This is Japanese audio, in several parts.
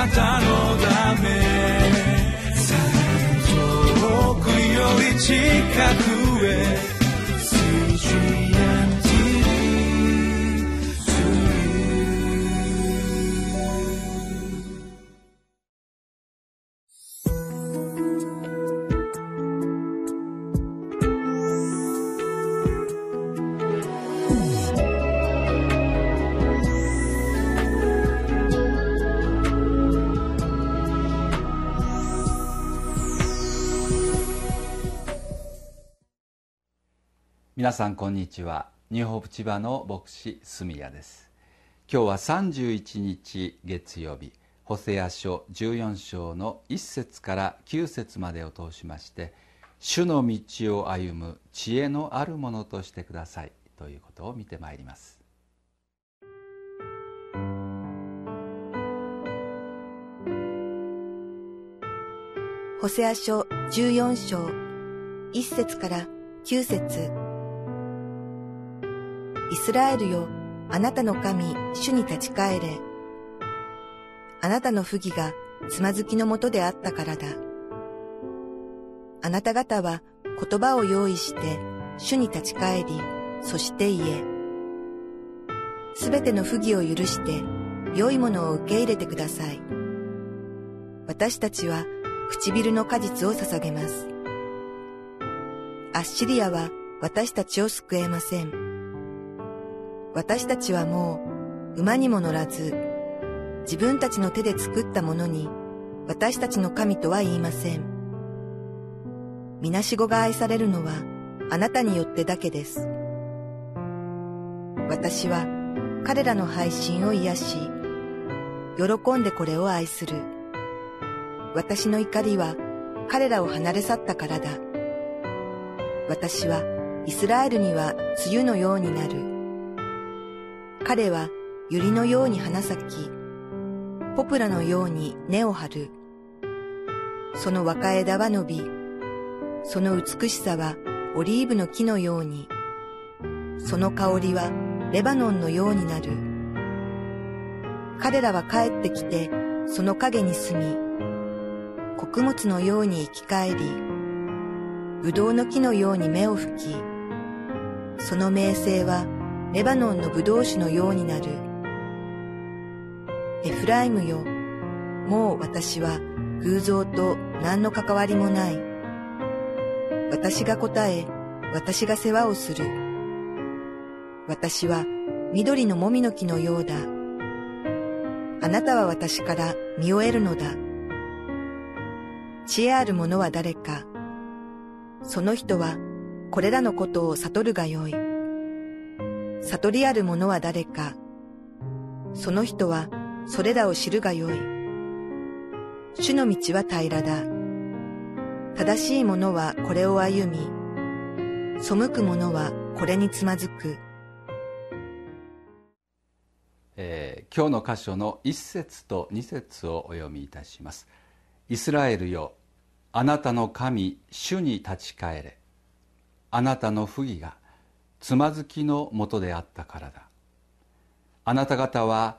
なたのため。遠くより近く。皆さんこんにちは。ニューホープ千葉の牧師住谷です。今日は31日月曜日ホセア書14章の1節から9節までを通しまして主の道を歩む知恵のあるものとしてください。ということを見てまいります。ホセア書14章1節から9節。イスラエルよ、あなたの神、主に立ち返れ。あなたの不義がつまずきのもとであったからだ。あなた方は言葉を用意して、主に立ち返り、そして言え。すべての不義を許して、良いものを受け入れてください。私たちは唇の果実を捧げます。アッシリアは私たちを救えません。私たちはもう馬にも乗らず、自分たちの手で作ったものに私たちの神とは言いません。みなしごが愛されるのはあなたによってだけです。私は彼らの配信を癒し、喜んでこれを愛する。私の怒りは彼らを離れ去ったからだ。私はイスラエルには梅雨のようになる。彼は百合のように花咲き、ポプラのように根を張る。その若枝は伸び、その美しさはオリーブの木のように、その香りはレバノンのようになる。彼らは帰ってきて、その影に住み、穀物のように生き返り、ぶどうの木のように目を吹き、その名声はレバノンのブドウ酒のようになる。エフライムよ、もう私は偶像と何の関わりもない。私が答え、私が世話をする。私は緑のもみの木のようだ。あなたは私から見を得るのだ。知恵ある者は誰か。その人はこれらのことを悟るがよい。悟りある者は誰か。その人はそれらを知るがよい。主の道は平らだ。正しい者はこれを歩み、背く者はこれにつまずく。えー、今日の箇所の一節と二節をお読みいたします。イスラエルよ、あなたの神、主に立ち返れ。あなたの不義がつまずきのもとであったからだ。あなた方は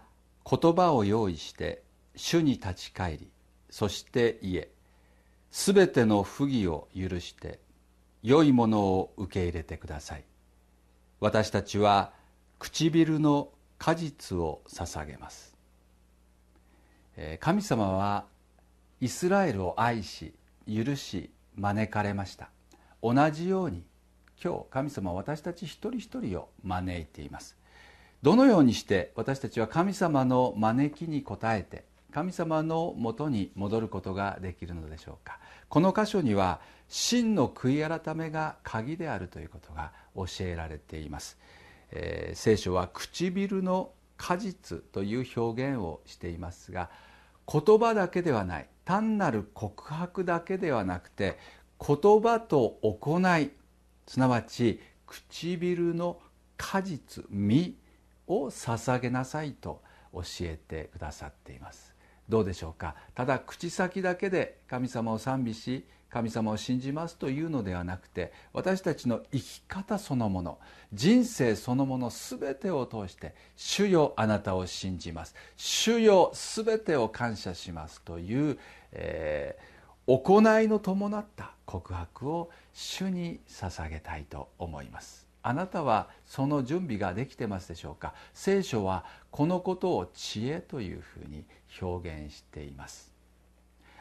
言葉を用意して主に立ち返りそして言え。すべての不義を許して良いものを受け入れてください。私たちは唇の果実を捧げます。神様はイスラエルを愛し許し招かれました。同じように今日神様は私たち一人一人を招いています。どのようにして私たちは神様の招きに応えて神様のもとに戻ることができるのでしょうか。この箇所には真の悔い改めが鍵であるということが教えられています、えー、聖書は唇の果実という表現をしていますが言葉だけではない単なる告白だけではなくて言葉と行いすなわち唇の果実実を捧げなさいと教えてくださっています。どうでしょうか？ただ口先だけで神様を賛美し神様を信じますというのではなくて私たちの生き方そのもの人生そのもの全てを通して「主よあなたを信じます」「主よ全てを感謝します」という、えー、行いの伴った告白を主に捧げたいと思います。あなたはその準備ができてますでしょうか？聖書はこのことを知恵というふうに表現しています。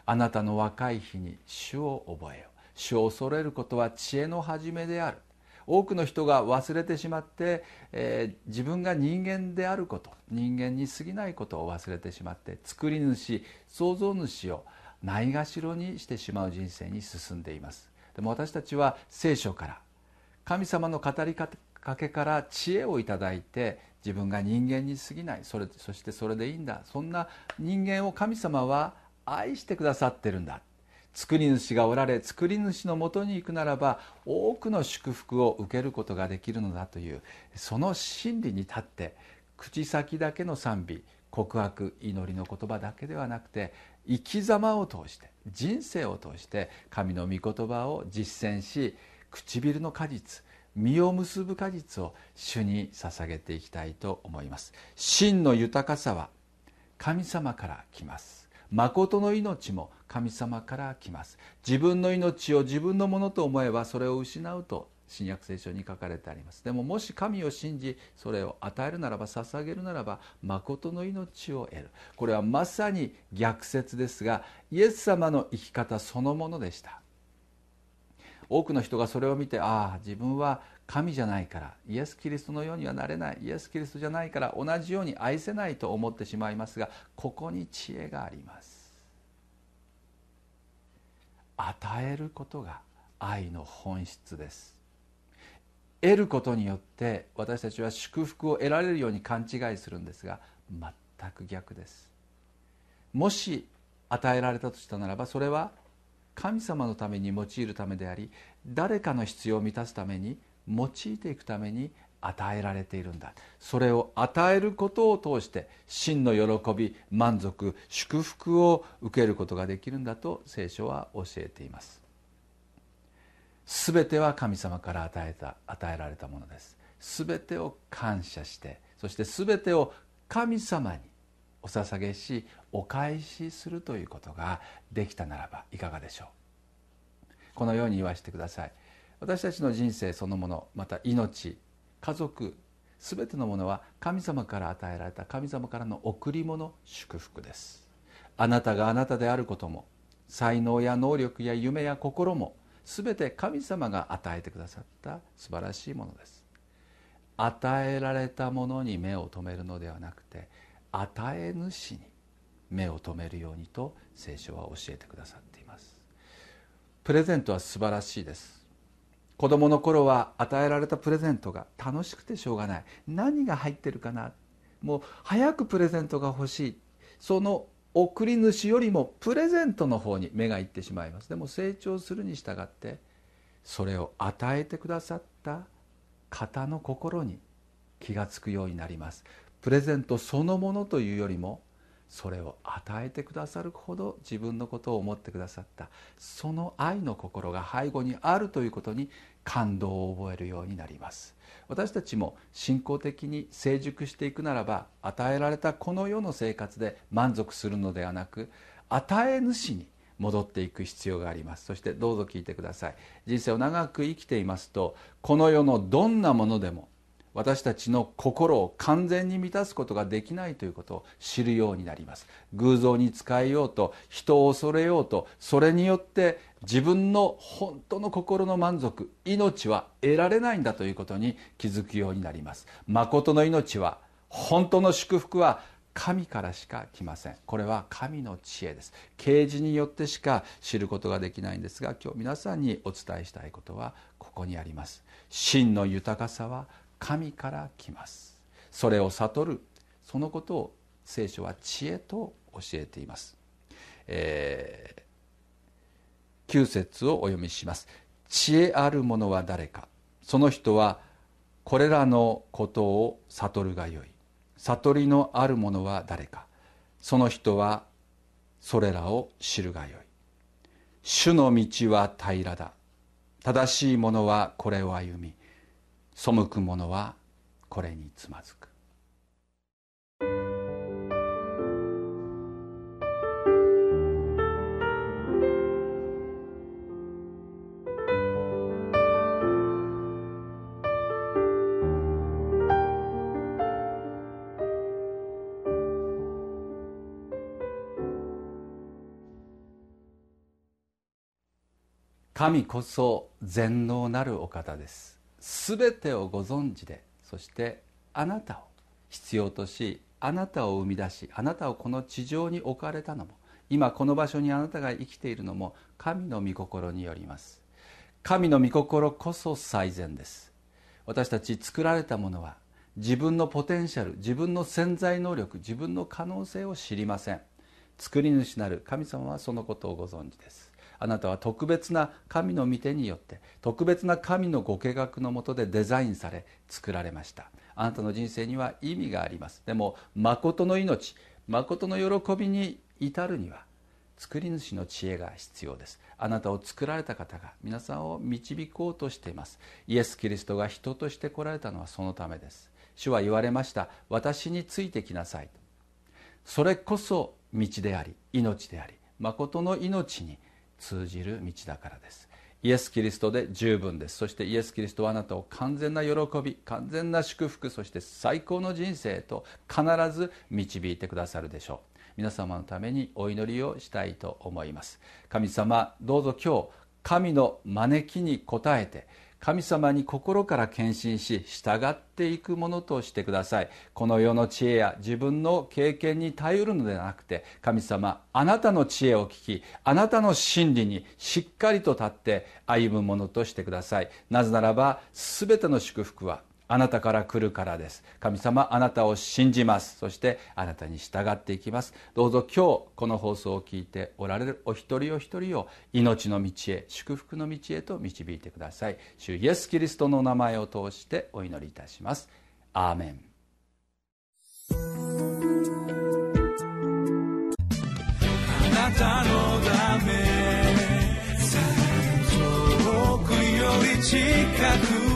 あなたの若い日に主を覚えよ主を恐れることは知恵の始めである。多くの人が忘れてしまって、えー、自分が人間であること人間に過ぎないことを忘れてしまって作り主創造主をないがしろにしてしまう人生に進んでいます。でも私たちは聖書から神様の語りかけから知恵をいただいて自分が人間に過ぎない。それそしてそれでいいんだ。そんな人間を神様は愛してくださってるんだ。作り主がおられ作り主のもとに行くならば多くの祝福を受けることができるのだというその真理に立って口先だけの賛美告白祈りの言葉だけではなくて生き様を通して人生を通して神の御言葉を実践し唇の果実実を結ぶ果実を主に捧げていきたいと思います。真の豊かさは神様から来ます。誠の命も神様から来ます。自分の命を自分のものと思えばそれを失うと新約聖書に書かれてあります。でももし神を信じそれを与えるならば捧げるならば誠の命を得る。これはまさに逆説ですがイエス様の生き方そのものでした。多くの人がそれを見てああ自分は神じゃないからイエス・キリストのようにはなれないイエス・キリストじゃないから同じように愛せないと思ってしまいますがここに知恵があります。与えることが愛の本質です。得ることによって私たちは祝福を得られるように勘違いするんですが全く逆です。もし与えられたとしたならばそれは神様のために用いるためであり誰かの必要を満たすために用いていくために与えられているんだ。それを与えることを通して真の喜び満足祝福を受けることができるんだと聖書は教えています。全ては神様から与えた与えられたものです。全てを感謝してそして全てを神様にお捧げしお返しするということができたならばいかがでしょう？このように言わせてください。私たちの人生そのものまた命家族全てのものは神様から与えられた神様からの贈り物祝福です。あなたがあなたであることも才能や能力や夢や心も全て神様が与えてくださった素晴らしいものです。与えられたものに目を留めるのではなくて与え主に目を留めるようにと聖書は教えてくださっています。プレゼントは素晴らしいです。子供の頃は与えられたプレゼントが楽しくてしょうがない。何が入ってるかな。もう早くプレゼントが欲しい。その送り主よりもプレゼントの方に目がいってしまいます。でも成長するに従ってそれを与えてくださった方の心に気が付くようになります。プレゼントそのものというよりもそれを与えてくださるほど自分のことを思ってくださった。その愛の心が背後にあるということに感動を覚えるようになります。私たちも信仰的に成熟していくならば与えられたこの世の生活で満足するのではなく与え主に戻っていく必要があります。そしてどうぞ聞いてください。人生を長く生きていますとこの世のどんなものでも私たちの心を完全に満たすことができないということを知るようになります。偶像に仕えようと人を恐れようとそれによって自分の本当の心の満足命は得られないんだということに気づくようになります。誠の命は本当の祝福は神からしか来ません。これは神の知恵です。啓示によってしか知ることができないんですが今日皆さんにお伝えしたいことはここにあります。真の豊かさは神から来ます。それを悟る。そのことを聖書は知恵と教えています、えー、9節をお読みします。知恵ある者は誰か。その人はこれらのことを悟るがよい。悟りのある者は誰か。その人はそれらを知るがよい。主の道は平らだ。正しい者はこれを歩み。背く者はこれにつまずく。神こそ全能なるお方です。すべてをご存知でそしてあなたを必要としあなたを生み出しあなたをこの地上に置かれたのも今この場所にあなたが生きているのも神の御心によります。神の御心こそ最善です。私たち作られたものは自分のポテンシャル自分の潜在能力自分の可能性を知りません。作り主なる神様はそのことをご存知です。あなたは特別な神の御手によって特別な神のご計画のもとでデザインされ作られました。あなたの人生には意味があります。でも誠の命誠の喜びに至るには作り主の知恵が必要です。あなたを作られた方が皆さんを導こうとしています。イエス・キリストが人として来られたのはそのためです。主は言われました。私についてきなさい。それこそ道であり命であり誠の命に通じる道だからです。イエス・キリストで十分です。そしてイエス・キリストはあなたを完全な喜び完全な祝福そして最高の人生と必ず導いてくださるでしょう。皆様のためにお祈りをしたいと思います。神様どうぞ今日神の招きに応えて神様に心から献身し従っていくものとしてください。この世の知恵や自分の経験に頼るのではなくて神様あなたの知恵を聞きあなたの真理にしっかりと立って歩むものとしてください。なぜならば全ての祝福はあなたから来るからです。神様あなたを信じます。そしてあなたに従っていきます。どうぞ今日この放送を聞いておられるお一人お一人を命の道へ祝福の道へと導いてください。主イエス・キリストの名前を通してお祈りいたします。アーメン。あなたのため遠くより近く